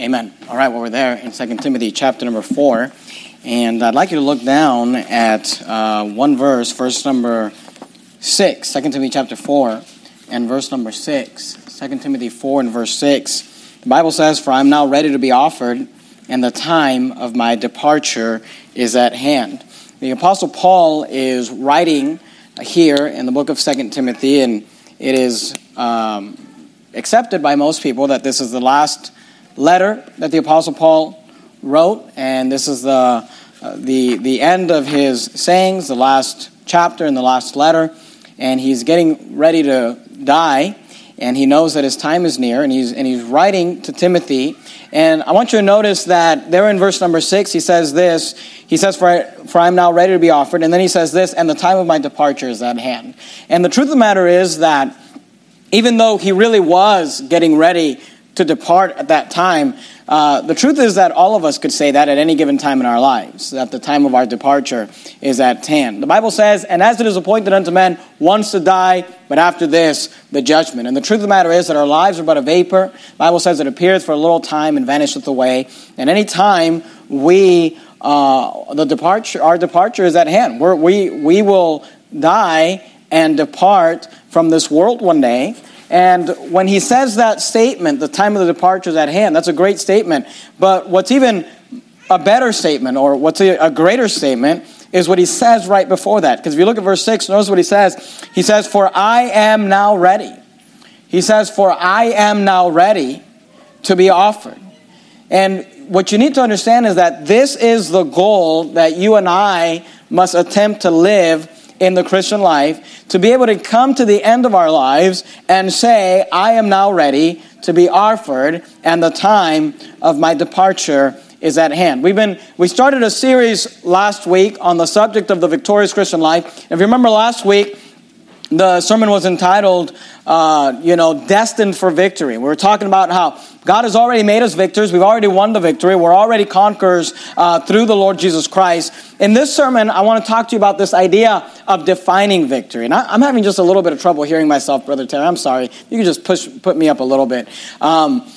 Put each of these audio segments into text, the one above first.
Amen. All right, well, we're there in 2 Timothy chapter number 4. And I'd like you to look down at uh, one verse, verse number 6, 2 Timothy chapter 4, and verse number 6. 2 Timothy 4 and verse 6. The Bible says, For I am now ready to be offered, and the time of my departure is at hand. The Apostle Paul is writing here in the book of 2 Timothy, and it is um, accepted by most people that this is the last letter that the Apostle Paul wrote, and this is the, uh, the, the end of his sayings, the last chapter in the last letter, and he's getting ready to die, and he knows that his time is near, and he's, and he's writing to Timothy. And I want you to notice that there in verse number six, he says this. He says, for, I, for I am now ready to be offered. And then he says this, and the time of my departure is at hand. And the truth of the matter is that even though he really was getting ready to depart at that time. Uh, the truth is that all of us could say that at any given time in our lives, that the time of our departure is at hand. The Bible says, And as it is appointed unto men once to die, but after this, the judgment. And the truth of the matter is that our lives are but a vapor. The Bible says it appeareth for a little time and vanisheth away. And any time we, uh, the departure, our departure is at hand. We're, we, we will die and depart from this world one day. And when he says that statement, the time of the departure is at hand, that's a great statement. But what's even a better statement, or what's a, greater statement, is what he says right before that. Because if you look at verse 6, notice what he says. He says, For I am now ready. He says, For I am now ready to be offered. And what you need to understand is that this is the goal that you and I must attempt to live in the Christian life to be able to come to the end of our lives and say, I am now ready to be offered, and the time of my departure is at hand. We've been we started a series last week on the subject of the victorious Christian life. If you remember last week, the sermon was entitled, uh, you know, Destined for Victory. We were talking about how God has already made us victors. We've already won the victory. We're already conquerors uh, through the Lord Jesus Christ. In this sermon, I want to talk to you about this idea of defining victory. And I, am having just a little bit of trouble hearing myself, Brother Terry. I'm sorry. You can just push, put me up a little bit. Um,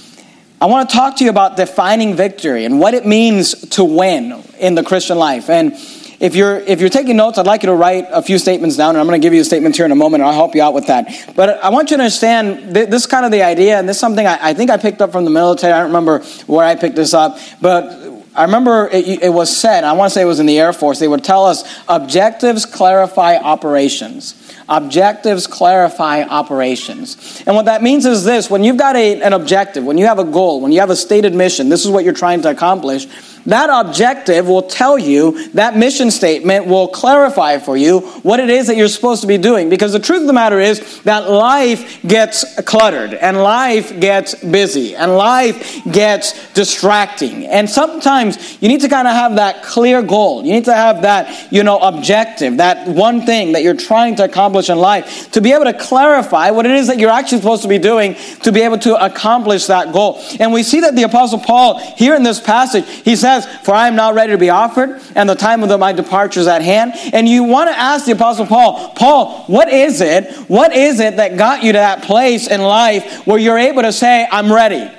I want to talk to you about defining victory and what it means to win in the Christian life. And if you're, if you're taking notes, I'd like you to write a few statements down, and I'm going to give you a statement here in a moment, and I'll help you out with that. But I want you to understand this kind of the idea, and this is something I, I think I picked up from the military. I don't remember where I picked this up, but I remember it, it, was said, I want to say it was in the Air Force, they would tell us objectives clarify operations. Objectives clarify operations. And what that means is this when you've got a, an objective, when you have a goal, when you have a stated mission, this is what you're trying to accomplish, that objective will tell you, that mission statement will clarify for you what it is that you're supposed to be doing. Because the truth of the matter is that life gets cluttered, and life gets busy, and life gets distracting. And sometimes you need to kind of have that clear goal. You need to have that, you know, objective, that one thing that you're trying to accomplish in life, to be able to clarify what it is that you're actually supposed to be doing to be able to accomplish that goal. And we see that the Apostle Paul, here in this passage, he says, says, For I am now ready to be offered, and the time of my departure is at hand. And you want to ask the Apostle Paul, Paul, what is it? What is it that got you to that place in life where you're able to say, I'm ready?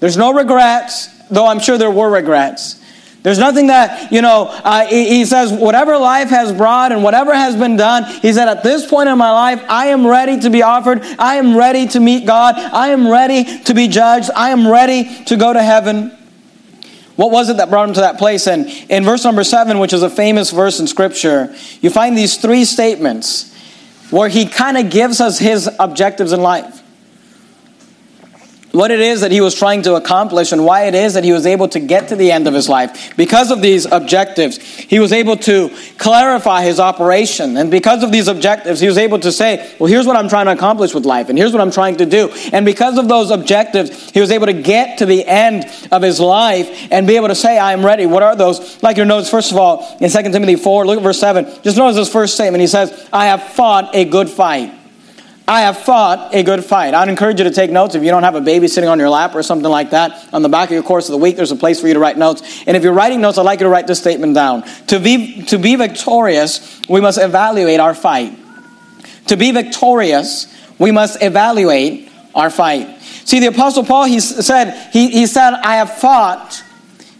There's no regrets, though I'm sure there were regrets. There's nothing that, you know, uh, he, he, says, whatever life has brought and whatever has been done, he said, at this point in my life, I am ready to be offered. I am ready to meet God. I am ready to be judged. I am ready to go to heaven. What was it that brought him to that place? And in verse number seven, which is a famous verse in Scripture, you find these three statements where he kind of gives us his objectives in life what it is that he was trying to accomplish and why it is that he was able to get to the end of his life. Because of these objectives, he was able to clarify his operation. And because of these objectives, he was able to say, Well, here's what I'm trying to accomplish with life, and here's what I'm trying to do. And because of those objectives, he was able to get to the end of his life and be able to say, I am ready. What are those? Like your notes, first of all, in 2 Timothy 4, look at verse 7. Just notice this first statement. He says, I have fought a good fight. I have fought a good fight. I'd encourage you to take notes if you don't have a baby sitting on your lap or something like that. On the back of your course of the week, there's a place for you to write notes. And if you're writing notes, I'd like you to write this statement down. To be, to be victorious, we must evaluate our fight. To be victorious, we must evaluate our fight. See, the Apostle Paul, he said, he, he said, I have fought,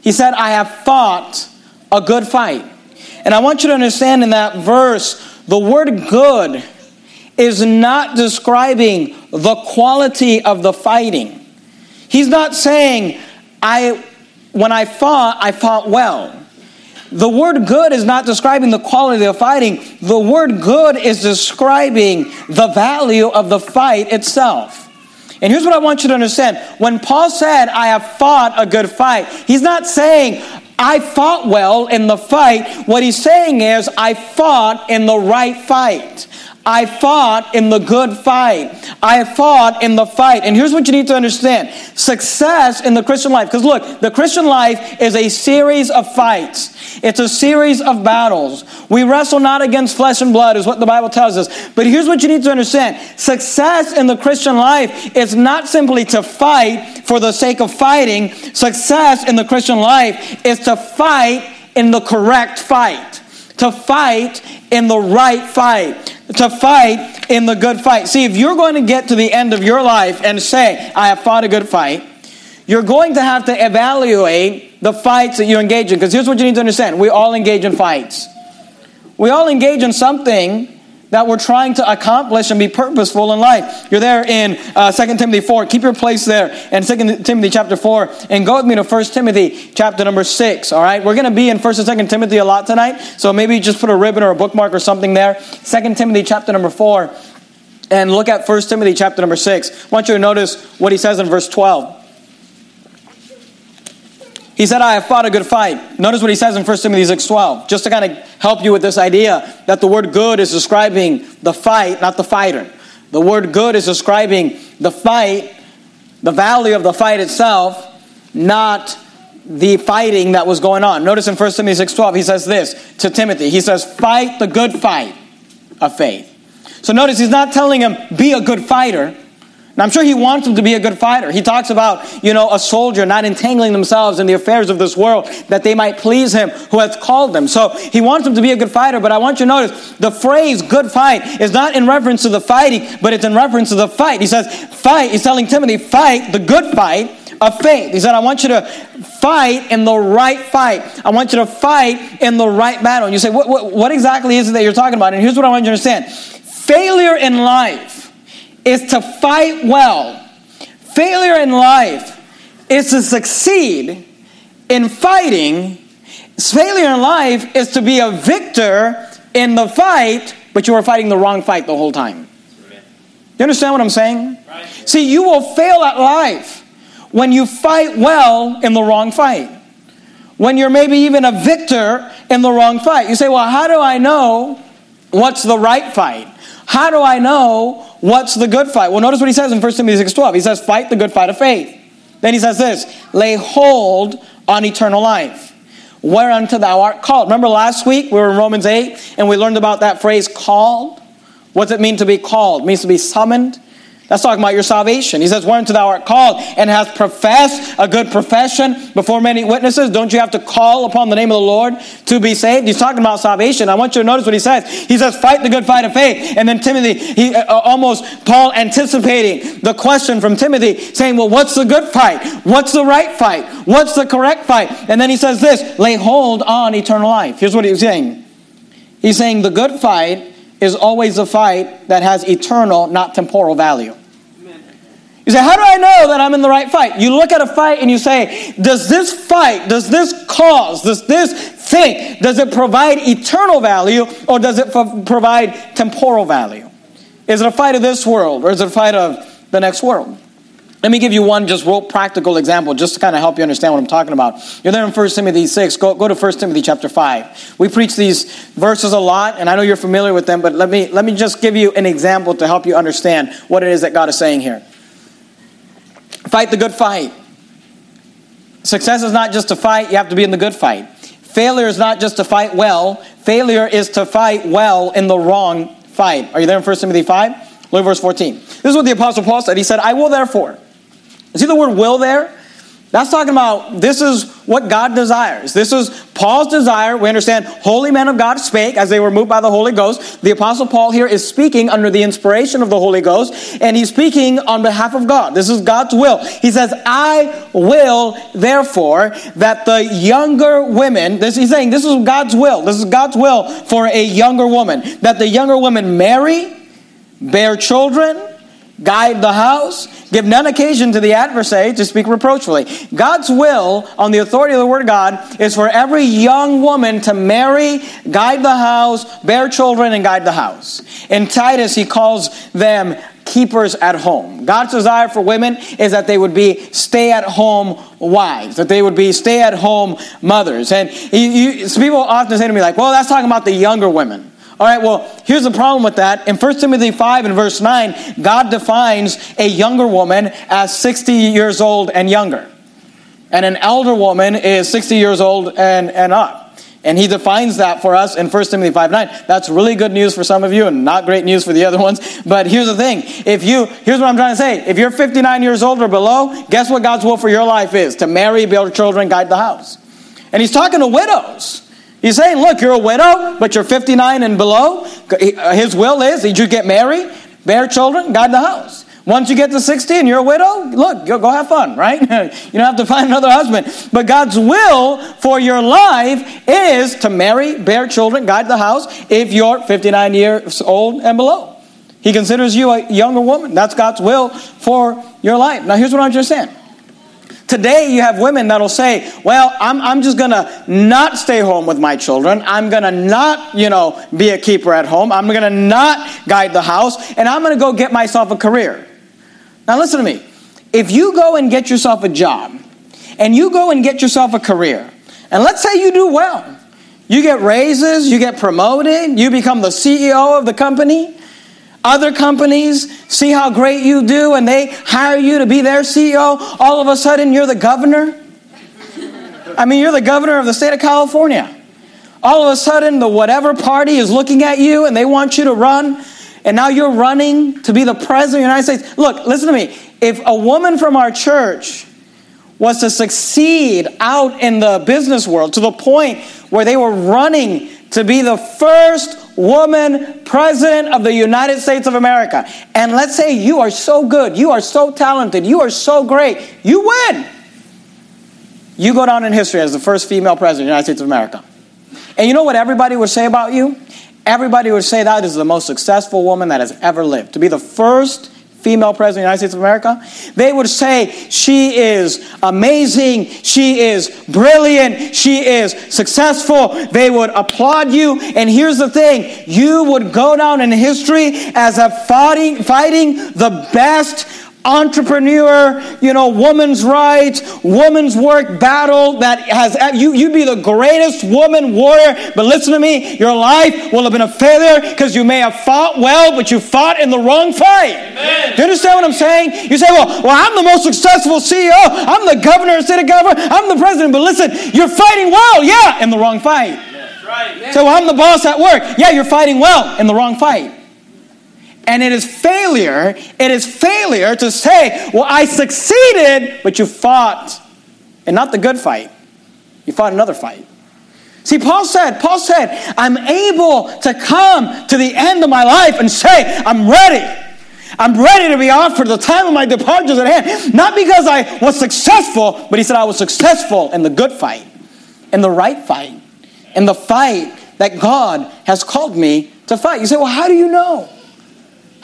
he said, I have fought a good fight. And I want you to understand in that verse, the word good is not describing the quality of the fighting. He's not saying, I, when I fought, I fought well. The word good is not describing the quality of fighting. The word good is describing the value of the fight itself. And here's what I want you to understand. When Paul said, I have fought a good fight, he's not saying, I fought well in the fight. What he's saying is, I fought in the right fight. I fought in the good fight. I fought in the fight. And here's what you need to understand success in the Christian life. Because look, the Christian life is a series of fights, it's a series of battles. We wrestle not against flesh and blood, is what the Bible tells us. But here's what you need to understand success in the Christian life is not simply to fight for the sake of fighting, success in the Christian life is to fight in the correct fight to fight in the right fight, to fight in the good fight. See, if you're going to get to the end of your life and say, I have fought a good fight, you're going to have to evaluate the fights that you engage in. Because here's what you need to understand we all engage in fights. We all engage in something that we're trying to accomplish and be purposeful in life. You're there in uh, 2 Timothy 4. Keep your place there in 2 Timothy chapter 4. And go with me to 1 Timothy chapter number 6. All right? We're going to be in 1 and 2 Timothy a lot tonight. So maybe just put a ribbon or a bookmark or something there. 2 Timothy chapter number 4. And look at 1 Timothy chapter number 6. I want you to notice what he says in verse 12. He said, I have fought a good fight. Notice what he says in 1 Timothy 6.12, just to kind of help you with this idea that the word good is describing the fight, not the fighter. The word good is describing the fight, the value of the fight itself, not the fighting that was going on. Notice in 1 Timothy 6.12, he says this to Timothy. He says, fight the good fight of faith. So notice he's not telling him, be a good fighter. And I'm sure he wants them to be a good fighter. He talks about, you know, a soldier not entangling themselves in the affairs of this world that they might please him who has called them. So he wants them to be a good fighter, but I want you to notice the phrase good fight is not in reference to the fighting, but it's in reference to the fight. He says, fight. He's telling Timothy, fight the good fight of faith. He said, I want you to fight in the right fight. I want you to fight in the right battle. And you say, what, what, what exactly is it that you're talking about? And here's what I want you to understand failure in life is to fight well. Failure in life is to succeed in fighting. Failure in life is to be a victor in the fight, but you are fighting the wrong fight the whole time. You understand what I'm saying? Right. See, you will fail at life when you fight well in the wrong fight. When you're maybe even a victor in the wrong fight. You say, well, how do I know what's the right fight? How do I know what's the good fight? Well, notice what he says in 1 Timothy 6.12. He says, fight the good fight of faith. Then he says this, lay hold on eternal life, whereunto thou art called. Remember last week we were in Romans 8 and we learned about that phrase called? What's it mean to be called? It means to be summoned, that's talking about your salvation. He says, Whereunto thou art called and hast professed a good profession before many witnesses. Don't you have to call upon the name of the Lord to be saved? He's talking about salvation. I want you to notice what he says. He says, Fight the good fight of faith. And then Timothy, he uh, uh, almost, Paul anticipating the question from Timothy, saying, Well, what's the good fight? What's the right fight? What's the correct fight? And then he says this lay hold on eternal life. Here's what he's saying. He's saying the good fight is always a fight that has eternal, not temporal value. You say, How do I know that I'm in the right fight? You look at a fight and you say, Does this fight, does this cause, does this thing, does it provide eternal value or does it provide temporal value? Is it a fight of this world or is it a fight of the next world? Let me give you one just real practical example just to kind of help you understand what I'm talking about. You're there in 1 Timothy 6. Go, go to 1 Timothy chapter 5. We preach these verses a lot, and I know you're familiar with them, but let me, let me just give you an example to help you understand what it is that God is saying here. Fight the good fight. Success is not just to fight, you have to be in the good fight. Failure is not just to fight well, failure is to fight well in the wrong fight. Are you there in 1 Timothy 5? Look at verse 14. This is what the Apostle Paul said. He said, I will therefore See the word will there? That's talking about this is what God desires. This is Paul's desire, we understand, holy men of God spake as they were moved by the Holy Ghost. The Apostle Paul here is speaking under the inspiration of the Holy Ghost, and he's speaking on behalf of God. This is God's will. He says, I will, therefore, that the younger women, this, he's saying this is God's will. This is God's will for a younger woman, that the younger women marry, bear children, guide the house, give none occasion to the adversary to speak reproachfully. God's will, on the authority of the Word of God, is for every young woman to marry, guide the house, bear children, and guide the house. In Titus, he calls them keepers at home. God's desire for women is that they would be stay at home wives, that they would be stay at home mothers. And you, you, people often say to me, like, well, that's talking about the younger women. All right, well, here's the problem with that. In 1 Timothy 5 and verse 9, God defines a younger woman as 60 years old and younger. And an elder woman is 60 years old and, and up. And he defines that for us in 1 Timothy 5 9. That's really good news for some of you and not great news for the other ones. But here's the thing. If you, here's what I'm trying to say. If you're 59 years old or below, guess what God's will for your life is? To marry, build children, guide the house. And he's talking to widows. He's saying, look, you're a widow, but you're 59 and below. Uh, his will is that you get married, bear children, guide the house. Once you get to 60 and you're a widow, look, go, go have fun, right? you don't have to find another husband. But God's will for your life is to marry, bear children, guide the house if you're 59 years old and below. He considers you a younger woman. That's God's will for your life. Now, here's what I understand. Today, you have women that'll say, Well, I'm, I'm just gonna not stay home with my children. I'm gonna not, you know, be a keeper at home. I'm gonna not guide the house, and I'm gonna go get myself a career. Now, listen to me. If you go and get yourself a job, and you go and get yourself a career, and let's say you do well, you get raises, you get promoted, you become the CEO of the company, other companies see how great you do and they hire you to be their CEO. All of a sudden, you're the governor. I mean, you're the governor of the state of California. All of a sudden, the whatever party is looking at you and they want you to run, and now you're running to be the president of the United States. Look, listen to me. If a woman from our church was to succeed out in the business world to the point where they were running to be the first woman president of the United States of America. And let's say you are so good, you are so talented, you are so great, you win. You go down in history as the first female president of the United States of America. And you know what everybody would say about you? Everybody would say that is the most successful woman that has ever lived. To be the first female president of the United States of America, they would say she is amazing, she is brilliant, she is successful. They would applaud you. And here's the thing you would go down in history as a fighting, fighting the best entrepreneur, you know, woman's rights, woman's work battle that has, you, you'd be the greatest woman warrior. But listen to me, your life will have been a failure because you may have fought well, but you fought in the wrong fight. Amen. Do you understand what I'm saying? You say, well, well, I'm the most successful CEO. I'm the governor of state government. I'm the president. But listen, you're fighting well, yeah, in the wrong fight. That's right. So I'm the boss at work. Yeah, you're fighting well in the wrong fight. And it is failure, it is failure to say, well, I succeeded, but you fought, and not the good fight. You fought another fight. See, Paul said, Paul said, I'm able to come to the end of my life and say, I'm ready. I'm ready to be offered. The time of my departure is at hand. Not because I was successful, but he said I was successful in the good fight, in the right fight, in the fight that God has called me to fight. You say, well, how do you know?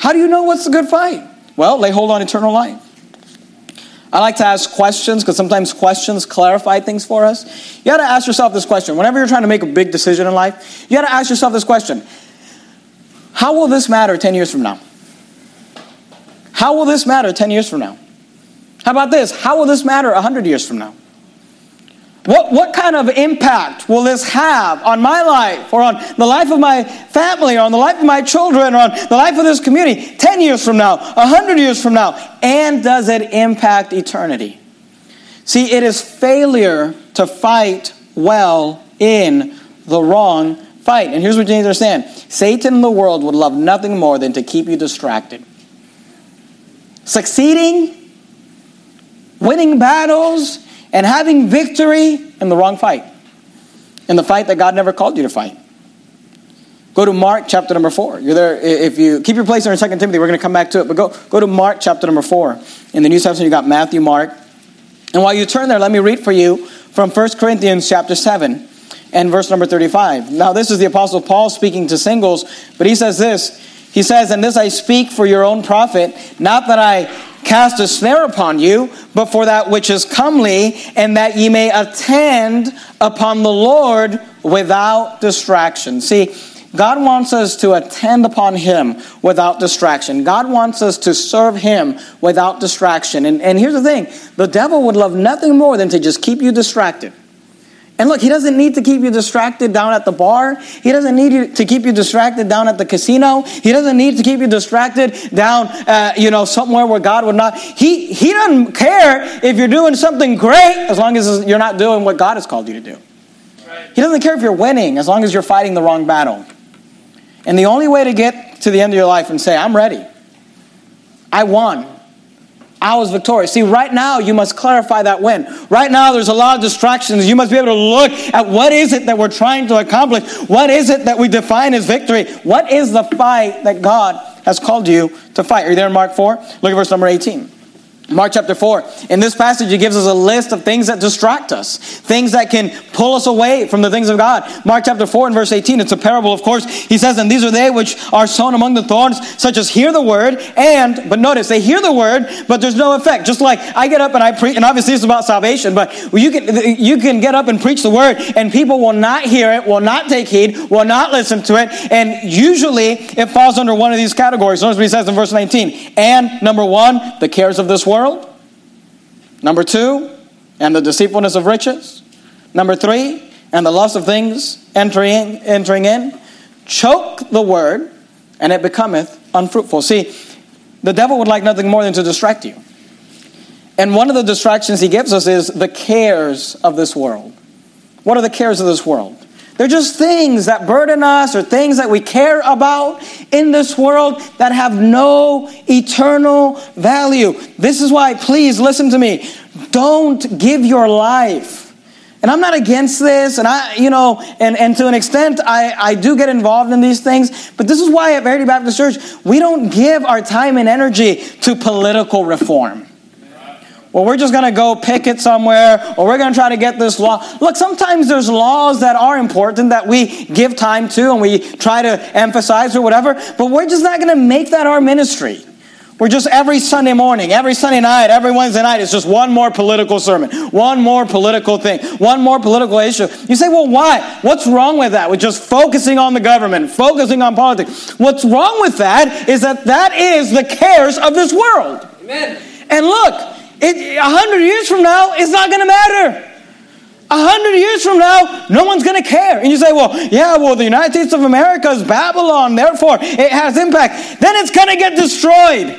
How do you know what's a good fight? Well, lay hold on eternal life. I like to ask questions because sometimes questions clarify things for us. You got to ask yourself this question. Whenever you're trying to make a big decision in life, you got to ask yourself this question How will this matter 10 years from now? How will this matter 10 years from now? How about this? How will this matter 100 years from now? What, what kind of impact will this have on my life or on the life of my family or on the life of my children or on the life of this community 10 years from now, 100 years from now? And does it impact eternity? See, it is failure to fight well in the wrong fight. And here's what you need to understand Satan in the world would love nothing more than to keep you distracted. Succeeding, winning battles, and having victory in the wrong fight. in the fight that God never called you to fight. Go to Mark chapter number four. You're there. If you keep your place there in 2 Timothy, we're going to come back to it. But go, go to Mark chapter number four. In the New Testament, you got Matthew, Mark. And while you turn there, let me read for you from 1 Corinthians chapter 7 and verse number 35. Now, this is the Apostle Paul speaking to singles, but he says this. He says, And this I speak for your own profit, not that I cast a snare upon you, but for that which is comely, and that ye may attend upon the Lord without distraction. See, God wants us to attend upon Him without distraction. God wants us to serve Him without distraction. And, and here's the thing the devil would love nothing more than to just keep you distracted. And look, he doesn't need to keep you distracted down at the bar. He doesn't need you to keep you distracted down at the casino. He doesn't need to keep you distracted down, uh, you know, somewhere where God would not. He, he doesn't care if you're doing something great as long as you're not doing what God has called you to do. He doesn't care if you're winning as long as you're fighting the wrong battle. And the only way to get to the end of your life and say, I'm ready, I won, I was victorious. See, right now, you must clarify that win. Right now, there's a lot of distractions. You must be able to look at what is it that we're trying to accomplish? What is it that we define as victory? What is the fight that God has called you to fight? Are you there in Mark 4? Look at verse number 18. Mark chapter 4. In this passage, he gives us a list of things that distract us, things that can pull us away from the things of God. Mark chapter 4 and verse 18, it's a parable, of course. He says, And these are they which are sown among the thorns, such as hear the word, and, but notice, they hear the word, but there's no effect. Just like I get up and I preach, and obviously it's about salvation, but you can, you can get up and preach the word, and people will not hear it, will not take heed, will not listen to it, and usually it falls under one of these categories. Notice what he says in verse 19. And, number one, the cares of this world world. Number two, and the deceitfulness of riches. Number three, and the loss of things entering, entering in. Choke the word, and it becometh unfruitful. See, the devil would like nothing more than to distract you. And one of the distractions he gives us is the cares of this world. What are the cares of this world? They're just things that burden us or things that we care about in this world that have no eternal value. This is why, please listen to me. Don't give your life. And I'm not against this, and I, you know, and, and to an extent, I, I do get involved in these things, but this is why at Verity Baptist Church, we don't give our time and energy to political reform well, we're just going to go picket somewhere, or we're going to try to get this law. Look, sometimes there's laws that are important that we give time to and we try to emphasize or whatever, but we're just not going to make that our ministry. We're just every Sunday morning, every Sunday night, every Wednesday night, it's just one more political sermon, one more political thing, one more political issue. You say, well, why? What's wrong with that? With just focusing on the government, focusing on politics. What's wrong with that is that that is the cares of this world. Amen. And look, a hundred years from now, it's not going to matter. A hundred years from now, no one's going to care. And you say, well, yeah, well, the United States of America is Babylon, therefore it has impact. Then it's going to get destroyed.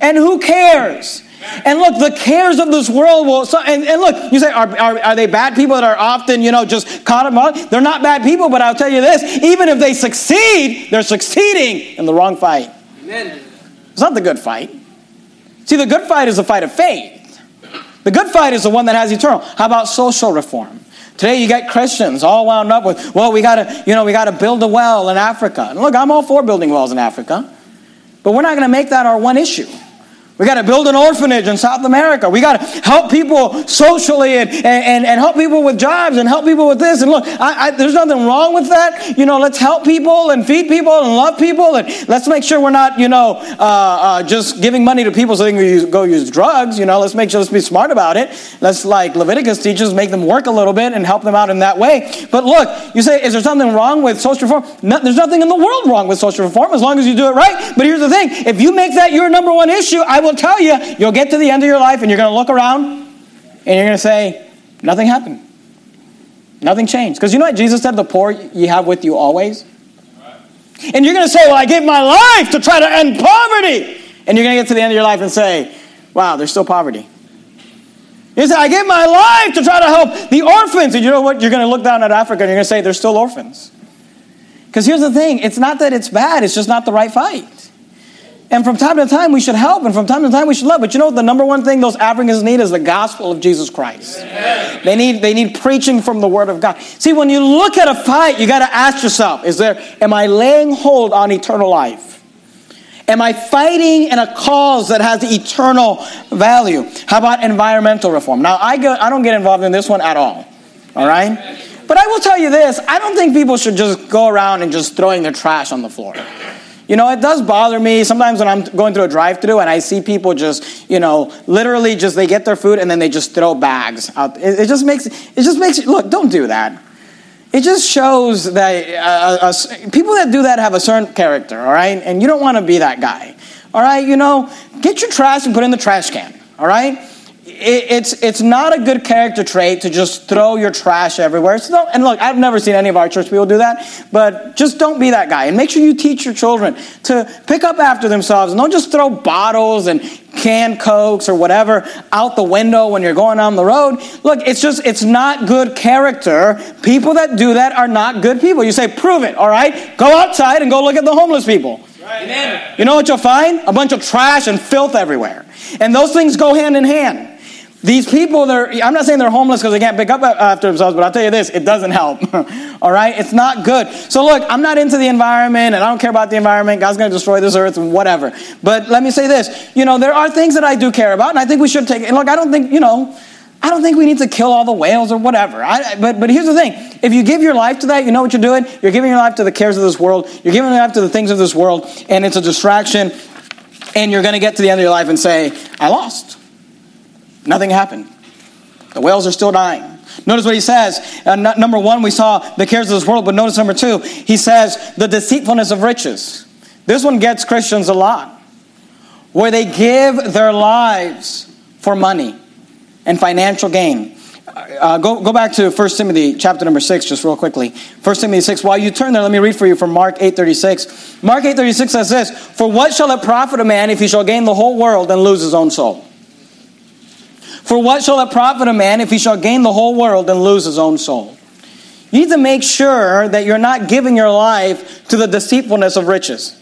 And who cares? And look, the cares of this world will. So, and, and look, you say, are, are, are they bad people that are often, you know, just caught up? They're not bad people, but I'll tell you this even if they succeed, they're succeeding in the wrong fight. Amen. It's not the good fight. See, the good fight is a fight of faith. The good fight is the one that has eternal. How about social reform? Today you get Christians all wound up with, well, we gotta, you know, we gotta build a well in Africa. And look, I'm all for building wells in Africa. But we're not gonna make that our one issue. We got to build an orphanage in South America. We got to help people socially and, and, and help people with jobs and help people with this. And look, I, I, there's nothing wrong with that. You know, let's help people and feed people and love people. And let's make sure we're not, you know, uh, uh, just giving money to people so they can use, go use drugs. You know, let's make sure, let's be smart about it. Let's, like Leviticus teaches, make them work a little bit and help them out in that way. But look, you say, is there something wrong with social reform? No, there's nothing in the world wrong with social reform as long as you do it right. But here's the thing if you make that your number one issue, I will tell you, you'll get to the end of your life and you're going to look around and you're going to say, nothing happened. Nothing changed. Because you know what Jesus said, the poor you have with you always? And you're going to say, well, I gave my life to try to end poverty. And you're going to get to the end of your life and say, wow, there's still poverty. You say, I gave my life to try to help the orphans. And you know what? You're going to look down at Africa and you're going to say, there's still orphans. Because here's the thing it's not that it's bad, it's just not the right fight. And from time to time, we should help, and from time to time, we should love. But you know? The number one thing those Africans need is the gospel of Jesus Christ. They need, they need preaching from the Word of God. See, when you look at a fight, you got to ask yourself: Is there? Am I laying hold on eternal life? Am I fighting in a cause that has eternal value? How about environmental reform? Now, I, go, I don't get involved in this one at all. All right? But I will tell you this I don't think people should just go around and just throwing their trash on the floor. You know, it does bother me sometimes when I'm going through a drive through and I see people just, you know, literally just they get their food and then they just throw bags out. It, it just makes, it just makes, look, don't do that. It just shows that uh, uh, people that do that have a certain character, all right? And you don't want to be that guy, all right? You know, get your trash and put it in the trash can, all right? It's, it's not a good character trait to just throw your trash everywhere. So and look, I've never seen any of our church people do that, but just don't be that guy. And make sure you teach your children to pick up after themselves and don't just throw bottles and canned cokes or whatever out the window when you're going down the road. Look, it's just, it's not good character. People that do that are not good people. You say, prove it, all right? Go outside and go look at the homeless people. Right. You know what you'll find? A bunch of trash and filth everywhere. And those things go hand in hand. These people, they're, I'm not saying they're homeless because they can't pick up uh, after themselves, but I'll tell you this, it doesn't help. All right? It's not good. So look, I'm not into the environment and I don't care about the environment. God's going to destroy this earth and whatever. But let me say this. You know, there are things that I do care about and I think we should take it. Look, I don't think, you know, I don't think we need to kill all the whales or whatever. I, but, but here's the thing. If you give your life to that, you know what you're doing? You're giving your life to the cares of this world. You're giving your life to the things of this world and it's a distraction and you're going to get to the end of your life and say, I lost. Nothing happened. The whales are still dying. Notice what he says. Uh, number one, we saw the cares of this world, but notice number two, he says the deceitfulness of riches. This one gets Christians a lot, where they give their lives for money and financial gain. Uh, go, go back to 1 Timothy chapter number 6 just real quickly. 1 Timothy 6. While you turn there, let me read for you from Mark 8.36. Mark 8.36 says this, For what shall it profit a man if he shall gain the whole world and lose his own soul? For what shall it profit a man if he shall gain the whole world and lose his own soul? You need to make sure that you're not giving your life to the deceitfulness of riches.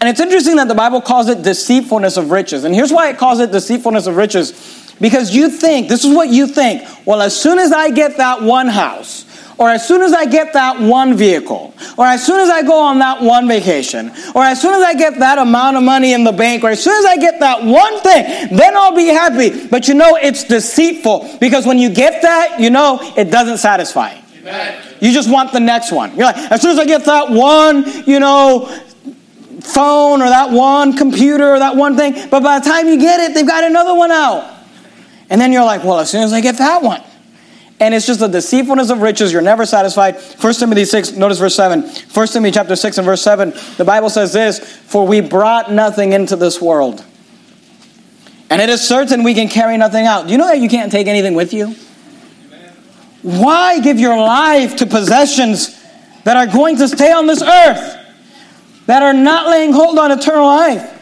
And it's interesting that the Bible calls it deceitfulness of riches. And here's why it calls it deceitfulness of riches. Because you think, this is what you think, well, as soon as I get that one house, or as soon as I get that one vehicle, or as soon as I go on that one vacation, or as soon as I get that amount of money in the bank, or as soon as I get that one thing, then I'll be happy. But you know, it's deceitful because when you get that, you know, it doesn't satisfy. Amen. You just want the next one. You're like, as soon as I get that one, you know, phone or that one computer or that one thing, but by the time you get it, they've got another one out. And then you're like, well, as soon as I get that one, and it's just the deceitfulness of riches. You're never satisfied. 1 Timothy 6, notice verse 7. 1 Timothy chapter 6 and verse 7, the Bible says this, For we brought nothing into this world. And it is certain we can carry nothing out. Do you know that you can't take anything with you? Why give your life to possessions that are going to stay on this earth, that are not laying hold on eternal life?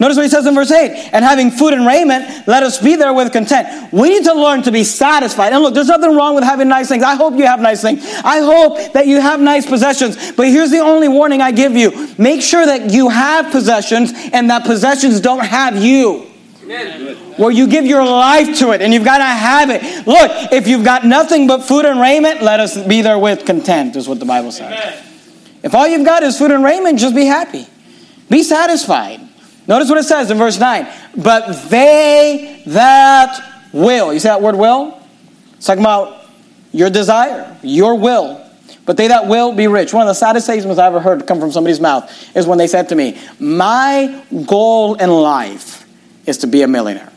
Notice what he says in verse 8. And having food and raiment, let us be there with content. We need to learn to be satisfied. And look, there's nothing wrong with having nice things. I hope you have nice things. I hope that you have nice possessions. But here's the only warning I give you make sure that you have possessions and that possessions don't have you. Where you give your life to it and you've got to have it. Look, if you've got nothing but food and raiment, let us be there with content, is what the Bible says. Amen. If all you've got is food and raiment, just be happy. Be satisfied. Notice what it says in verse 9. But they that will. You see that word will? It's talking about your desire, your will. But they that will be rich. One of the saddest statements I ever heard come from somebody's mouth is when they said to me, My goal in life is to be a millionaire.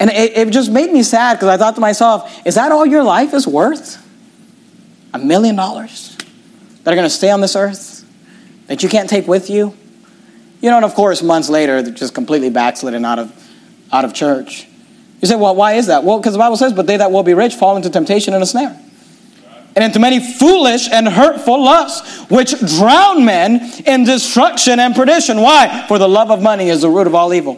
And it, it just made me sad because I thought to myself, is that all your life is worth? A million dollars that are going to stay on this earth? That you can't take with you? You know, and of course, months later, they're just completely backslidden out of, out of church. You say, well, why is that? Well, because the Bible says, but they that will be rich fall into temptation and a snare. And into many foolish and hurtful lusts, which drown men in destruction and perdition. Why? For the love of money is the root of all evil.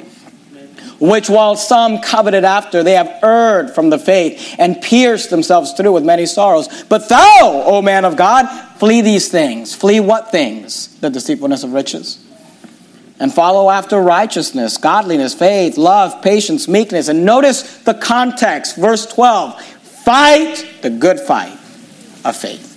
Which while some coveted after, they have erred from the faith and pierced themselves through with many sorrows. But thou, O man of God, flee these things. Flee what things? The deceitfulness of riches and follow after righteousness, godliness, faith, love, patience, meekness. And notice the context, verse 12 fight the good fight of faith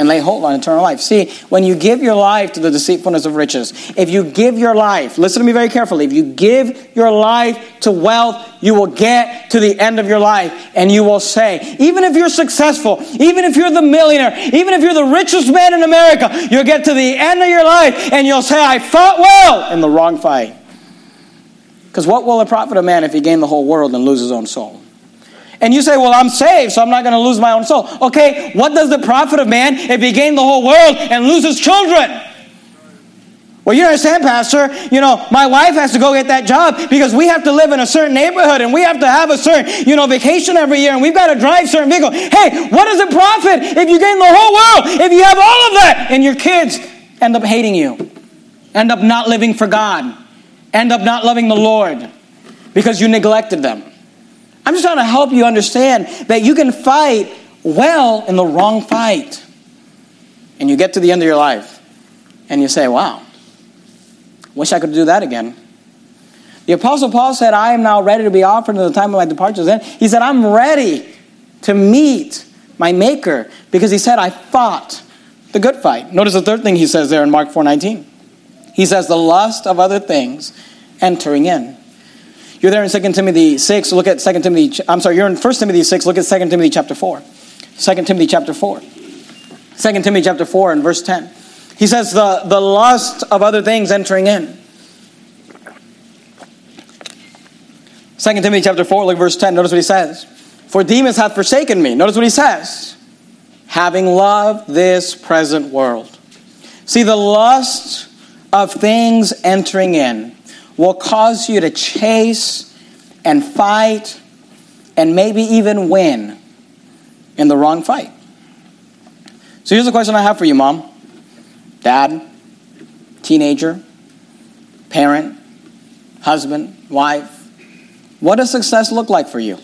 and lay hold on eternal life. See, when you give your life to the deceitfulness of riches, if you give your life, listen to me very carefully, if you give your life to wealth, you will get to the end of your life and you will say, even if you're successful, even if you're the millionaire, even if you're the richest man in America, you'll get to the end of your life and you'll say, I fought well in the wrong fight. Because what will it profit a man if he gain the whole world and lose his own soul? And you say, well, I'm saved, so I'm not going to lose my own soul. Okay, what does the profit of man if he gain the whole world and loses children? Well, you understand, Pastor, you know, my wife has to go get that job because we have to live in a certain neighborhood and we have to have a certain, you know, vacation every year and we've got to drive certain vehicles. Hey, what does it profit if you gain the whole world, if you have all of that and your kids end up hating you, end up not living for God, end up not loving the Lord because you neglected them? I'm just trying to help you understand that you can fight well in the wrong fight. And you get to the end of your life and you say, wow, wish I could do that again. The Apostle Paul said, I am now ready to be offered in the time of my departure. Then he said, I'm ready to meet my Maker because he said, I fought the good fight. Notice the third thing he says there in Mark 4.19. He says, the lust of other things entering in. You're there in 2 Timothy 6, look at 2 Timothy, I'm sorry, you're in 1 Timothy 6, look at 2 Timothy chapter 4. 2 Timothy chapter 4. 2 Timothy chapter 4 and verse 10. He says, the, the lust of other things entering in. 2 Timothy chapter 4, look verse 10. Notice what he says. For Demas hath forsaken me. Notice what he says. Having loved this present world. See, the lust of things entering in will cause you to chase and fight and maybe even win in the wrong fight. So here's the question I have for you, mom, dad, teenager, parent, husband, wife. What does success look like for you?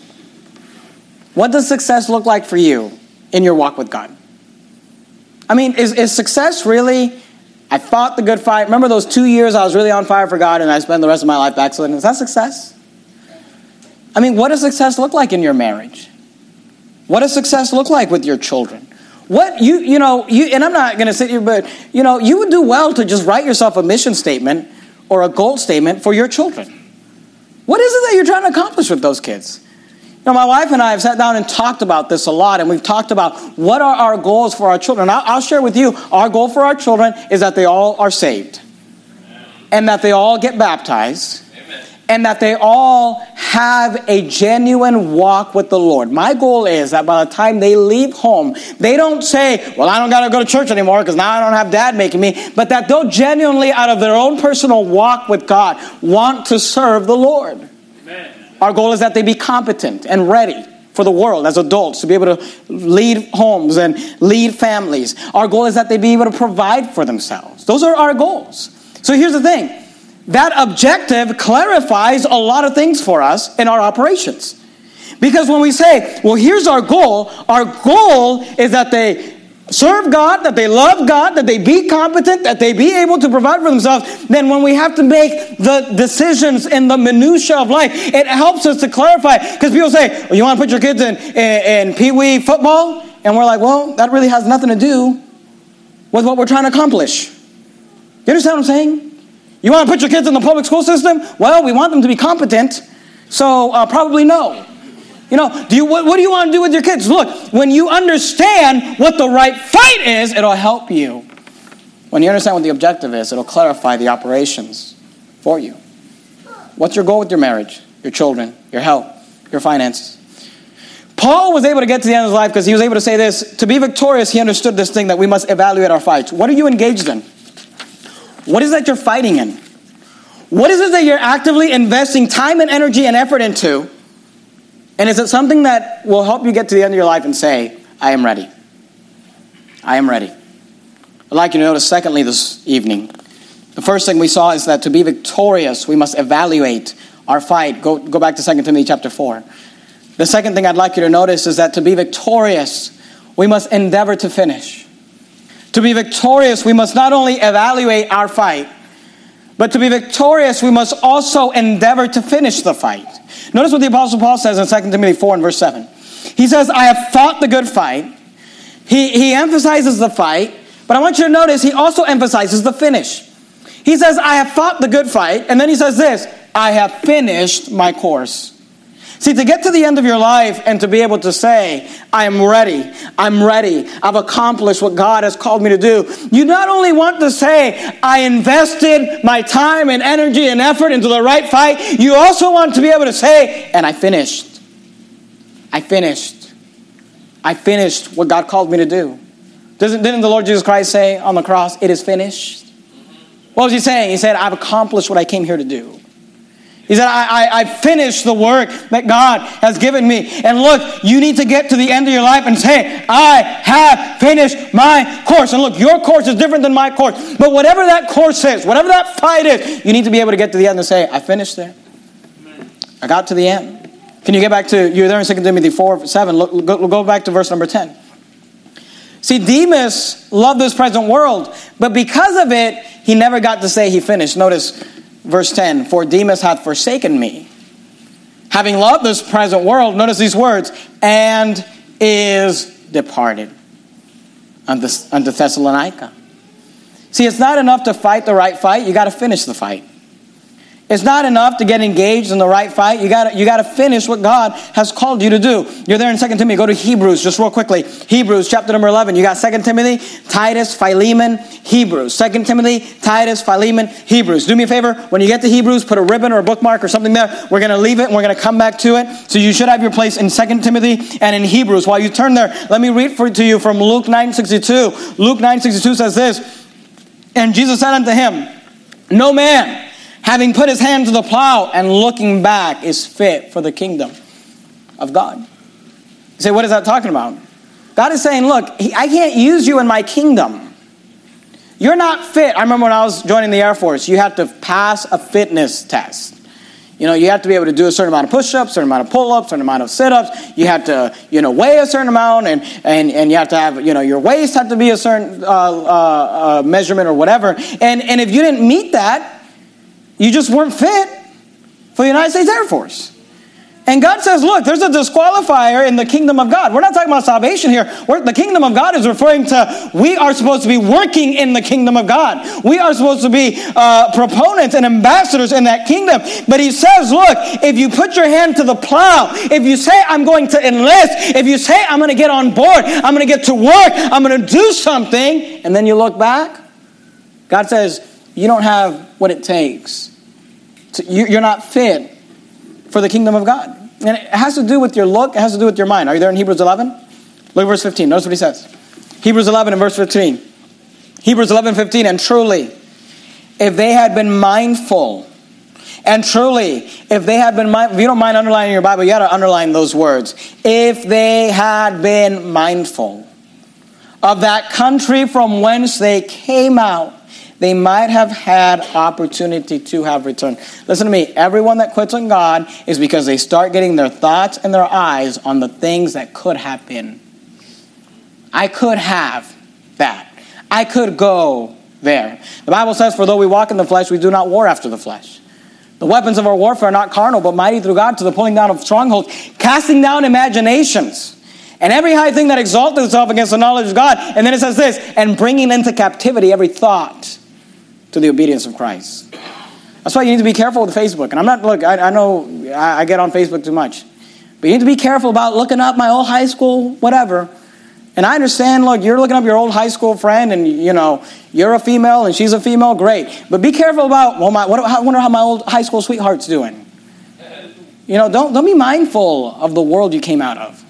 What does success look like for you in your walk with God? I mean, is, is success really I fought the good fight. Remember those two years I was really on fire for God and I spent the rest of my life backsliding? Is that success? I mean, what does success look like in your marriage? What does success look like with your children? What you you know you and I'm not going to sit here, but you know you would do well to just write yourself a mission statement or a goal statement for your children. What is it that you're trying to accomplish with those kids? Now, my wife and I have sat down and talked about this a lot, and we've talked about what are our goals for our children. I'll, I'll share with you our goal for our children is that they all are saved, and that they all get baptized, and that they all have a genuine walk with the Lord. My goal is that by the time they leave home, they don't say, Well, I don't got to go to church anymore because now I don't have dad making me, but that they'll genuinely, out of their own personal walk with God, want to serve the Lord. Amen. Our goal is that they be competent and ready for the world as adults to be able to lead homes and lead families. Our goal is that they be able to provide for themselves. Those are our goals. So here's the thing that objective clarifies a lot of things for us in our operations. Because when we say, well, here's our goal, our goal is that they serve God, that they love God, that they be competent, that they be able to provide for themselves, then when we have to make the decisions in the minutia of life, it helps us to clarify. Because people say, well, you want to put your kids in, in, in Pee Wee football? And we're like, well, that really has nothing to do with what we're trying to accomplish. You understand what I'm saying? You want to put your kids in the public school system? Well, we want them to be competent, so uh, probably no. You know, do you, what, what do you want to do with your kids? Look, when you understand what the right fight is, it'll help you. When you understand what the objective is, it'll clarify the operations for you. What's your goal with your marriage, your children, your health, your finances? Paul was able to get to the end of his life because he was able to say this to be victorious, he understood this thing that we must evaluate our fights. What are you engaged in? What is that you're fighting in? What is it that you're actively investing time and energy and effort into? And is it something that will help you get to the end of your life and say, I am ready? I am ready. I'd like you to notice, secondly, this evening, the first thing we saw is that to be victorious, we must evaluate our fight. Go, go back to 2 Timothy chapter 4. The second thing I'd like you to notice is that to be victorious, we must endeavor to finish. To be victorious, we must not only evaluate our fight, But to be victorious, we must also endeavor to finish the fight. Notice what the Apostle Paul says in 2 Timothy 4 and verse 7. He says, I have fought the good fight. He, he emphasizes the fight, but I want you to notice he also emphasizes the finish. He says, I have fought the good fight, and then he says this I have finished my course. See, to get to the end of your life and to be able to say, I am ready, I'm ready, I've accomplished what God has called me to do, you not only want to say, I invested my time and energy and effort into the right fight, you also want to be able to say, and I finished. I finished. I finished what God called me to do. Doesn't, didn't the Lord Jesus Christ say on the cross, It is finished? What was he saying? He said, I've accomplished what I came here to do. He said, I, I, I, finished the work that God has given me. And look, you need to get to the end of your life and say, I have finished my course. And look, your course is different than my course. But whatever that course is, whatever that fight is, you need to be able to get to the end and say, I finished there. I got to the end. Can you get back to, you're there in 2 Timothy 4, 7. Look, go, go back to verse number 10. See, Demas loved this present world, but because of it, he never got to say he finished. Notice verse 10 For Demas hath forsaken me, having loved this present world, notice these words, and is departed unto, Thessalonica. See, it's not enough to fight the right fight, you got to finish the fight. It's not enough to get engaged in the right fight. You got you got to finish what God has called you to do. You're there in 2 Timothy. Go to Hebrews just real quickly. Hebrews chapter number 11. You got 2 Timothy, Titus, Philemon, Hebrews. 2 Timothy, Titus, Philemon, Hebrews. Do me a favor. When you get to Hebrews, put a ribbon or a bookmark or something there. We're going to leave it and we're going to come back to it. So you should have your place in 2 Timothy and in Hebrews. While you turn there, let me read for to you from Luke 9:62. Luke 9:62 says this. And Jesus said unto him, No man having put his hand to the plow and looking back is fit for the kingdom of God. You say, what is that talking about? God is saying, look, I can't use you in my kingdom. You're not fit. I remember when I was joining the Air Force, you had to pass a fitness test. You know, you have to be able to do a certain amount of push-ups, certain amount of pull-ups, certain amount of sit-ups. You have to, you know, weigh a certain amount, and and, and you have to have, you know, your waist had to be a certain uh, uh, uh, measurement or whatever. And and if you didn't meet that, you just weren't fit for the United States Air Force. And God says, look, there's a disqualifier in the kingdom of God. We're not talking about salvation here. We're, the kingdom of God is referring to we are supposed to be working in the kingdom of God. We are supposed to be uh, proponents and ambassadors in that kingdom. But he says, look, if you put your hand to the plow, if you say, I'm going to enlist, if you say, I'm going to get on board, I'm going to get to work, I'm going to do something, and then you look back, God says, you don't have what it takes. You're not fit for the kingdom of God. And it has to do with your look, it has to do with your mind. Are you there in Hebrews 11? Look at verse 15. Notice what he says. Hebrews 11 and verse 15. Hebrews 11, 15. And truly, if they had been mindful, and truly, if they had been mindful, if you don't mind underlining your Bible, you got to underline those words. If they had been mindful of that country from whence they came out, they might have had opportunity to have returned. Listen to me. Everyone that quits on God is because they start getting their thoughts and their eyes on the things that could have been. I could have that. I could go there. The Bible says, For though we walk in the flesh, we do not war after the flesh. The weapons of our warfare are not carnal, but mighty through God to the pulling down of strongholds, casting down imaginations and every high thing that exalted itself against the knowledge of God. And then it says this, and bringing into captivity every thought to the obedience of Christ. That's why you need to be careful with Facebook. And I'm not, look, I, I know I, I get on Facebook too much. But you need to be careful about looking up my old high school, whatever. And I understand, look, you're looking up your old high school friend and, you know, you're a female and she's a female, great. But be careful about, well, my, what, I wonder how my old high school sweetheart's doing. You know, don't, don't be mindful of the world you came out of.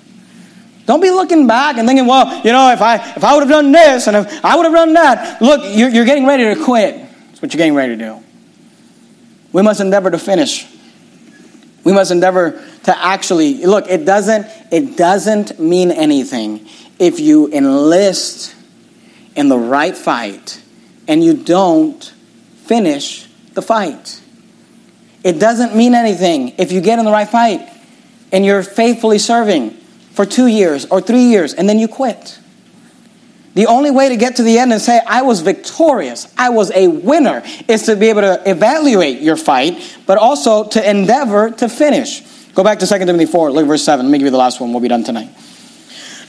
Don't be looking back and thinking, well, you know, if I, if I would have done this and if I would have done that. Look, you're, you're getting ready to quit. That's what you're getting ready to do. We must endeavor to finish. We must endeavor to actually look, it doesn't it doesn't mean anything if you enlist in the right fight and you don't finish the fight. It doesn't mean anything if you get in the right fight and you're faithfully serving for 2 years or 3 years and then you quit. The only way to get to the end and say, I was victorious, I was a winner, is to be able to evaluate your fight, but also to endeavor to finish. Go back to 2 Timothy 4, look at verse 7. Let me give you the last one, we'll be done tonight.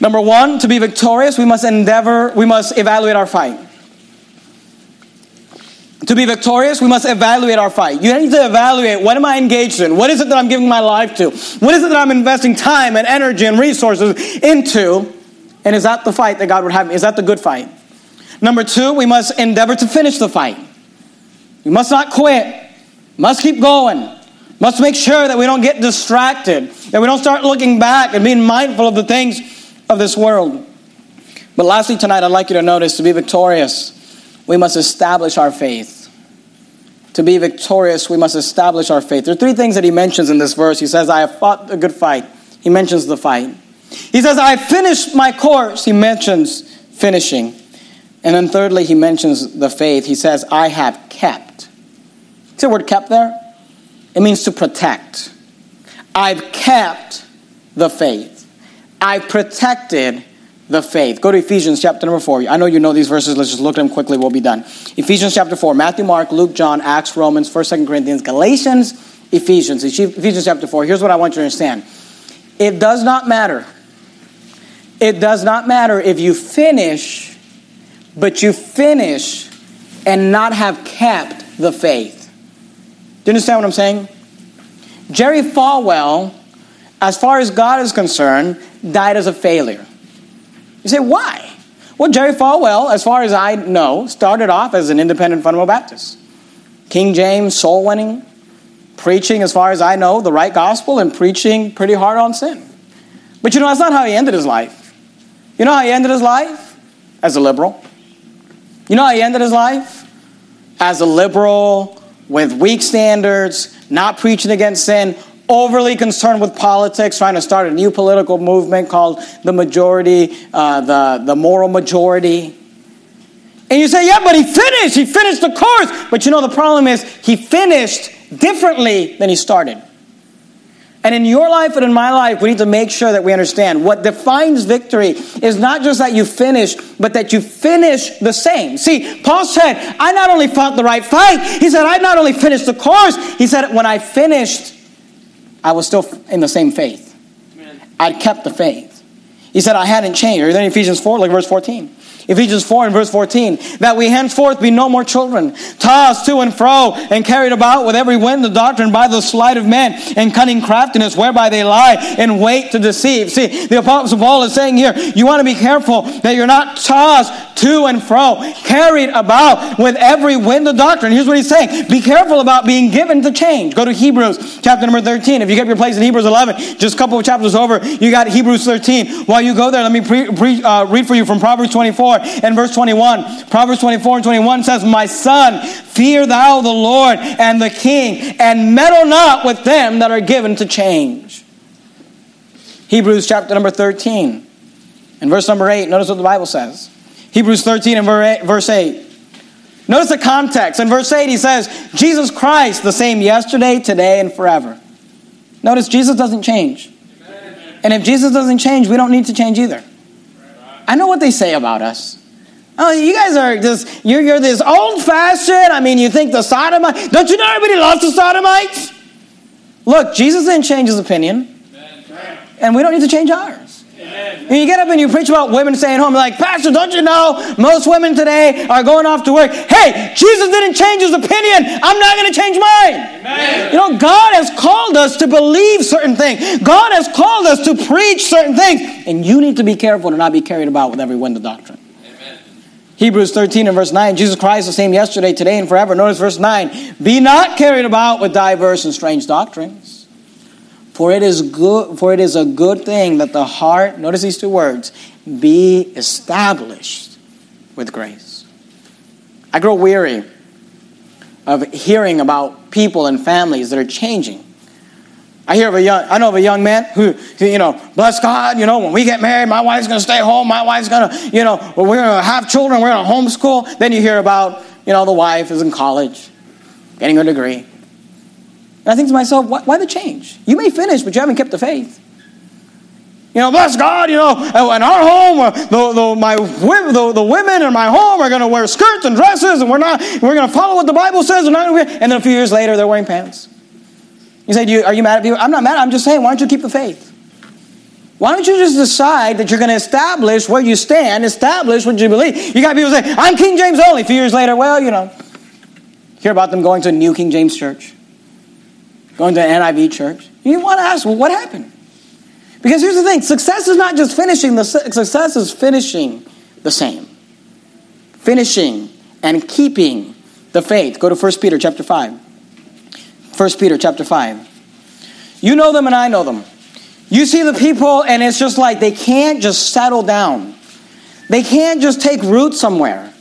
Number one, to be victorious, we must endeavor, we must evaluate our fight. To be victorious, we must evaluate our fight. You need to evaluate what am I engaged in? What is it that I'm giving my life to? What is it that I'm investing time and energy and resources into? And is that the fight that God would have? Is that the good fight? Number two, we must endeavor to finish the fight. We must not quit. Must keep going. Must make sure that we don't get distracted, that we don't start looking back and being mindful of the things of this world. But lastly, tonight, I'd like you to notice to be victorious, we must establish our faith. To be victorious, we must establish our faith. There are three things that he mentions in this verse. He says, I have fought a good fight. He mentions the fight. He says, I finished my course. He mentions finishing. And then thirdly, he mentions the faith. He says, I have kept. See the word kept there? It means to protect. I've kept the faith. I protected the faith. Go to Ephesians chapter number 4. I know you know these verses. Let's just look at them quickly. We'll be done. Ephesians chapter 4. Matthew, Mark, Luke, John, Acts, Romans, 1st, 2nd Corinthians, Galatians, Ephesians. Ephesians chapter 4. Here's what I want you to understand. It does not matter it does not matter if you finish, but you finish and not have kept the faith. Do you understand what I'm saying? Jerry Falwell, as far as God is concerned, died as a failure. You say, why? Well, Jerry Falwell, as far as I know, started off as an independent fundamental Baptist. King James, soul winning, preaching, as far as I know, the right gospel and preaching pretty hard on sin. But you know, that's not how he ended his life. You know how he ended his life? As a liberal. You know how he ended his life? As a liberal with weak standards, not preaching against sin, overly concerned with politics, trying to start a new political movement called the majority, uh, the, the moral majority. And you say, yeah, but he finished. He finished the course. But you know, the problem is he finished differently than he started. And in your life and in my life, we need to make sure that we understand what defines victory is not just that you finish, but that you finish the same. See, Paul said, I not only fought the right fight, he said, I not only finished the course, he said, when I finished, I was still in the same faith. Amen. I'd kept the faith. He said, I hadn't changed. Or then Ephesians 4, like verse 14. Ephesians 4 and verse 14, that we henceforth be no more children, tossed to and fro and carried about with every wind of doctrine by the sleight of men and cunning craftiness whereby they lie and wait to deceive. See, the Apostle Paul is saying here, you want to be careful that you're not tossed to and fro, carried about with every wind of doctrine. Here's what he's saying. Be careful about being given to change. Go to Hebrews chapter number 13. If you get your place in Hebrews 11, just a couple of chapters over, you got Hebrews 13. While you go there, let me pre- pre- uh, read for you from Proverbs 24 and verse 21. Proverbs 24 and 21 says, My son, fear thou the Lord and the king, and meddle not with them that are given to change. Hebrews chapter number 13 and verse number 8. Notice what the Bible says. Hebrews 13 and verse 8. Notice the context. In verse 8, he says, Jesus Christ, the same yesterday, today, and forever. Notice Jesus doesn't change. And if Jesus doesn't change, we don't need to change either. I know what they say about us. Oh, you guys are just, you're, you're this old fashioned. I mean, you think the Sodomites, don't you know everybody loves the Sodomites? Look, Jesus didn't change his opinion. And we don't need to change ours. And you get up and you preach about women staying home, like, Pastor, don't you know most women today are going off to work? Hey, Jesus didn't change his opinion. I'm not going to change mine. Amen. You know, God has called us to believe certain things, God has called us to preach certain things. And you need to be careful to not be carried about with every wind of doctrine. Hebrews 13 and verse 9, Jesus Christ the same yesterday, today, and forever. Notice verse 9. Be not carried about with diverse and strange doctrines for it is good for it is a good thing that the heart, notice these two words, be established with grace. I grow weary of hearing about people and families that are changing. I hear of a young, I know of a young man who, you know, bless God, you know, when we get married, my wife's going to stay home. My wife's going to, you know, we're going to have children. We're going to homeschool. Then you hear about, you know, the wife is in college, getting her degree. And I think to myself, why, why the change? You may finish, but you haven't kept the faith. You know, bless God, you know, in our home, uh, the, the, my, the, the women in my home are going to wear skirts and dresses, and we're not, we're going to follow what the Bible says. Not, and then a few years later, they're wearing pants. You say, you, are you mad at people? I'm not mad. I'm just saying, why don't you keep the faith? Why don't you just decide that you're going to establish where you stand, establish what you believe? You got people say, I'm King James only. A few years later, well, you know, hear about them going to a new King James church, going to an NIV church. You want to ask, well, what happened? Because here's the thing success is not just finishing, the success is finishing the same. Finishing and keeping the faith. Go to 1 Peter chapter 5. 1 Peter chapter 5. You know them and I know them. You see the people, and it's just like they can't just settle down. They can't just take root somewhere.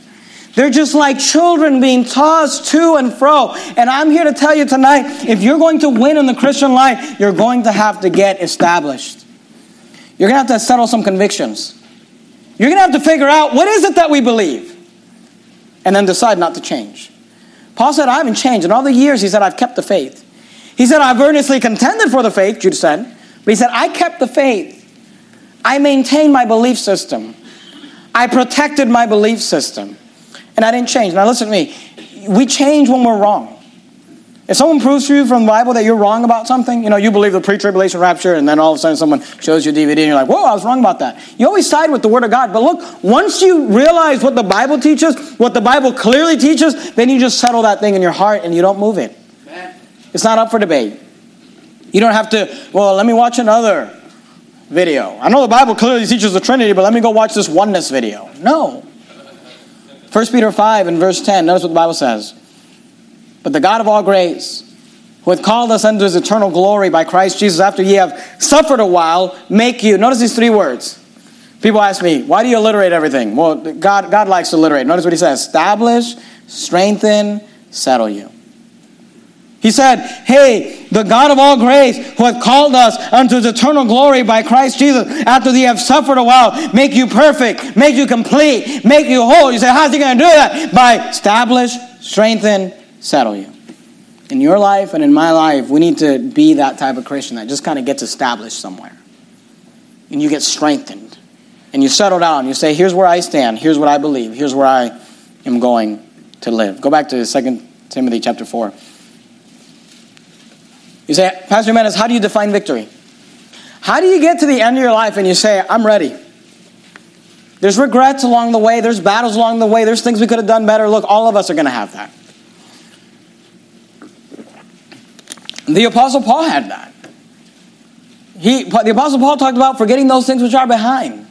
They're just like children being tossed to and fro. And I'm here to tell you tonight if you're going to win in the Christian life, you're going to have to get established. You're going to have to settle some convictions. You're going to have to figure out what is it that we believe and then decide not to change. Paul said, I haven't changed. In all the years, he said, I've kept the faith. He said, I've earnestly contended for the faith, Jude said. But he said, I kept the faith. I maintained my belief system. I protected my belief system. And I didn't change. Now, listen to me. We change when we're wrong. If someone proves to you from the Bible that you're wrong about something, you know, you believe the pre-tribulation rapture, and then all of a sudden someone shows you a DVD and you're like, whoa, I was wrong about that. You always side with the Word of God. But look, once you realize what the Bible teaches, what the Bible clearly teaches, then you just settle that thing in your heart and you don't move it. It's not up for debate. You don't have to, well, let me watch another video. I know the Bible clearly teaches the Trinity, but let me go watch this oneness video. No. 1 Peter 5 and verse 10, notice what the Bible says. But the God of all grace, who hath called us unto his eternal glory by Christ Jesus, after ye have suffered a while, make you. Notice these three words. People ask me, why do you alliterate everything? Well, God, God likes to alliterate. Notice what he says establish, strengthen, settle you. He said, Hey, the God of all grace, who hath called us unto his eternal glory by Christ Jesus, after ye have suffered a while, make you perfect, make you complete, make you whole. You say, How's he going to do that? By establish, strengthen, settle you. In your life and in my life, we need to be that type of Christian that just kind of gets established somewhere. And you get strengthened. And you settle down. You say, here's where I stand. Here's what I believe. Here's where I am going to live. Go back to 2 Timothy chapter 4. You say, Pastor Jimenez, how do you define victory? How do you get to the end of your life and you say, I'm ready? There's regrets along the way, there's battles along the way, there's things we could have done better. Look, all of us are going to have that. The Apostle Paul had that. He, the Apostle Paul talked about forgetting those things which are behind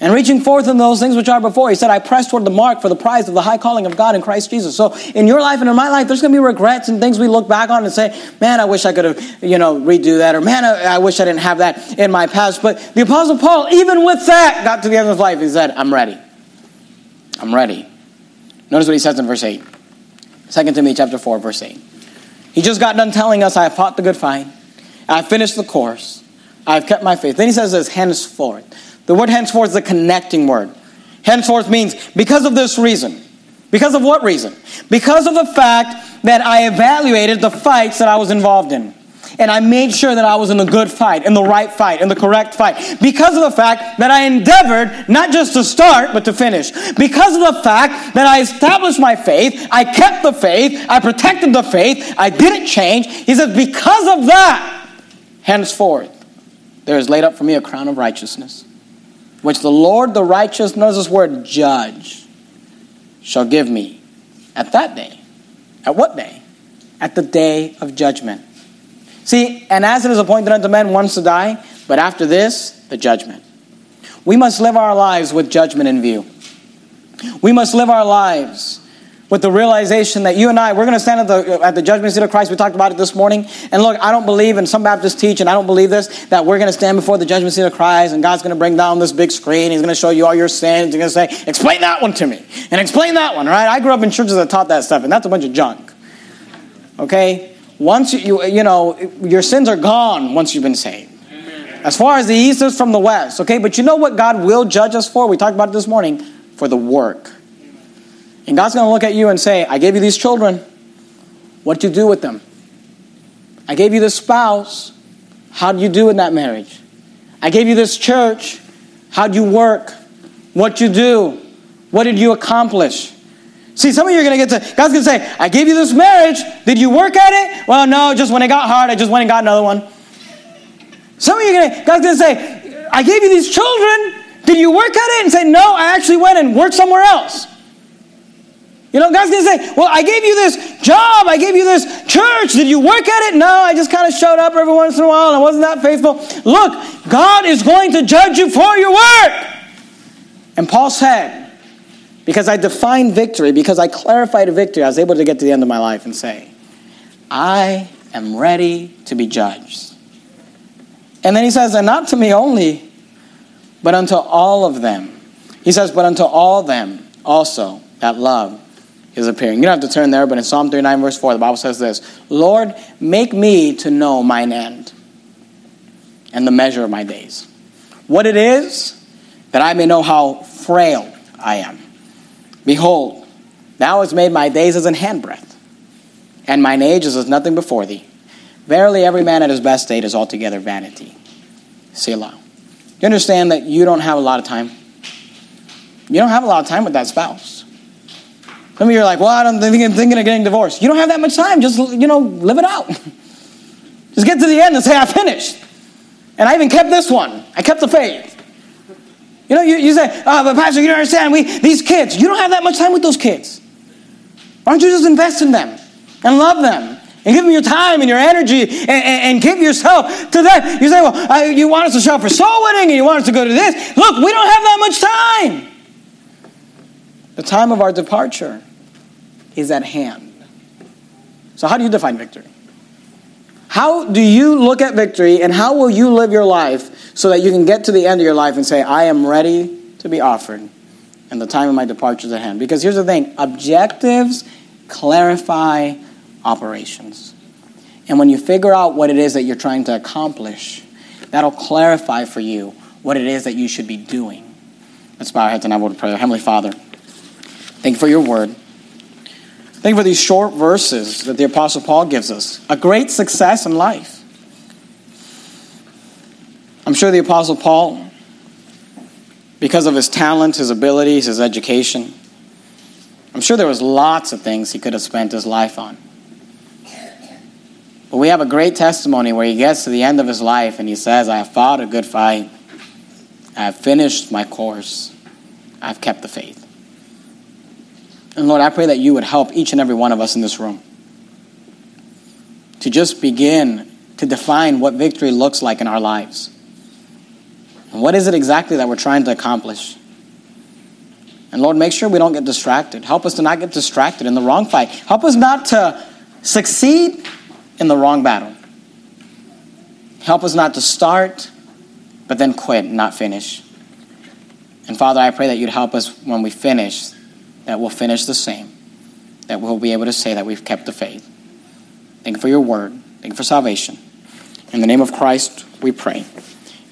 and reaching forth in those things which are before. He said, I press toward the mark for the prize of the high calling of God in Christ Jesus. So in your life and in my life, there's going to be regrets and things we look back on and say, man, I wish I could have, you know, redo that. Or man, I, I wish I didn't have that in my past. But the Apostle Paul, even with that, got to the end of his life. He said, I'm ready. I'm ready. Notice what he says in verse 8. 2 Timothy chapter 4, verse 8. He just got done telling us, I have fought the good fight. I've finished the course. I've kept my faith. Then he says this, henceforth. The word henceforth is a connecting word. Henceforth means because of this reason. Because of what reason? Because of the fact that I evaluated the fights that I was involved in and I made sure that I was in the good fight, in the right fight, in the correct fight. Because of the fact that I endeavored not just to start, but to finish. Because of the fact that I established my faith, I kept the faith, I protected the faith, I didn't change. He says, because of that, henceforth, there is laid up for me a crown of righteousness, which the Lord, the righteous, knows his word, judge, shall give me at that day. At what day? At the day of judgment. See, and as it is appointed unto men once to die, but after this, the judgment. We must live our lives with judgment in view. We must live our lives with the realization that you and I, we're going to stand at the, at the judgment seat of Christ. We talked about it this morning. And look, I don't believe, and some Baptists teach, and I don't believe this, that we're going to stand before the judgment seat of Christ and God's going to bring down this big screen. He's going to show you all your sins. He's going to say, explain that one to me. And explain that one, right? I grew up in churches that taught that stuff, and that's a bunch of junk. Okay? Once you, you know, your sins are gone once you've been saved. As far as the east is from the west, okay? But you know what God will judge us for? We talked about it this morning for the work. And God's going to look at you and say, I gave you these children. What did you do with them? I gave you this spouse. How did you do in that marriage? I gave you this church. How'd you work? What you do? What did you accomplish? See, some of you are going to get to, God's going to say, I gave you this marriage. Did you work at it? Well, no, just when it got hard, I just went and got another one. Some of you are going to, God's going to say, I gave you these children. Did you work at it? And say, no, I actually went and worked somewhere else. You know, God's going to say, Well, I gave you this job, I gave you this church. Did you work at it? No, I just kind of showed up every once in a while and I wasn't that faithful. Look, God is going to judge you for your work. And Paul said, Because I defined victory, because I clarified a victory, I was able to get to the end of my life and say, I am ready to be judged. And then he says, And not to me only, but unto all of them. He says, But unto all them also that love is appearing. You don't have to turn there, but in Psalm 39, verse 4, the Bible says this Lord, make me to know mine end and the measure of my days. What it is, that I may know how frail I am. Behold, thou hast made my days as an handbreadth, and mine age is as nothing before thee. Verily, every man at his best state is altogether vanity. Selah. You understand that you don't have a lot of time? You don't have a lot of time with that spouse. Some of you are like, well, I don't think I'm thinking of getting divorced. You don't have that much time. Just, you know, live it out. Just get to the end and say, I finished. And I even kept this one. I kept the faith. You know, you, you say, oh, but Pastor, you don't understand. We, these kids, you don't have that much time with those kids. Why don't you just invest in them and love them and give them your time and your energy and, and, and give yourself to them? You say, well, you want us to show up for soul winning and you want us to go to this. Look, we don't have that much time. The time of our departure is at hand. So, how do you define victory? How do you look at victory and how will you live your life so that you can get to the end of your life and say, I am ready to be offered and the time of my departure is at hand? Because here's the thing objectives clarify operations. And when you figure out what it is that you're trying to accomplish, that'll clarify for you what it is that you should be doing. Let's bow our heads and I will pray. Heavenly Father, thank you for your word. Think for these short verses that the Apostle Paul gives us. A great success in life. I'm sure the Apostle Paul, because of his talent, his abilities, his education, I'm sure there was lots of things he could have spent his life on. But we have a great testimony where he gets to the end of his life and he says, I have fought a good fight. I have finished my course. I've kept the faith. And Lord, I pray that you would help each and every one of us in this room to just begin to define what victory looks like in our lives. And what is it exactly that we're trying to accomplish? And Lord, make sure we don't get distracted. Help us to not get distracted in the wrong fight. Help us not to succeed in the wrong battle. Help us not to start, but then quit and not finish. And Father, I pray that you'd help us when we finish that we'll finish the same, that we'll be able to say that we've kept the faith. Thank you for your word. Thank you for salvation. In the name of Christ, we pray.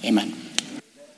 Amen.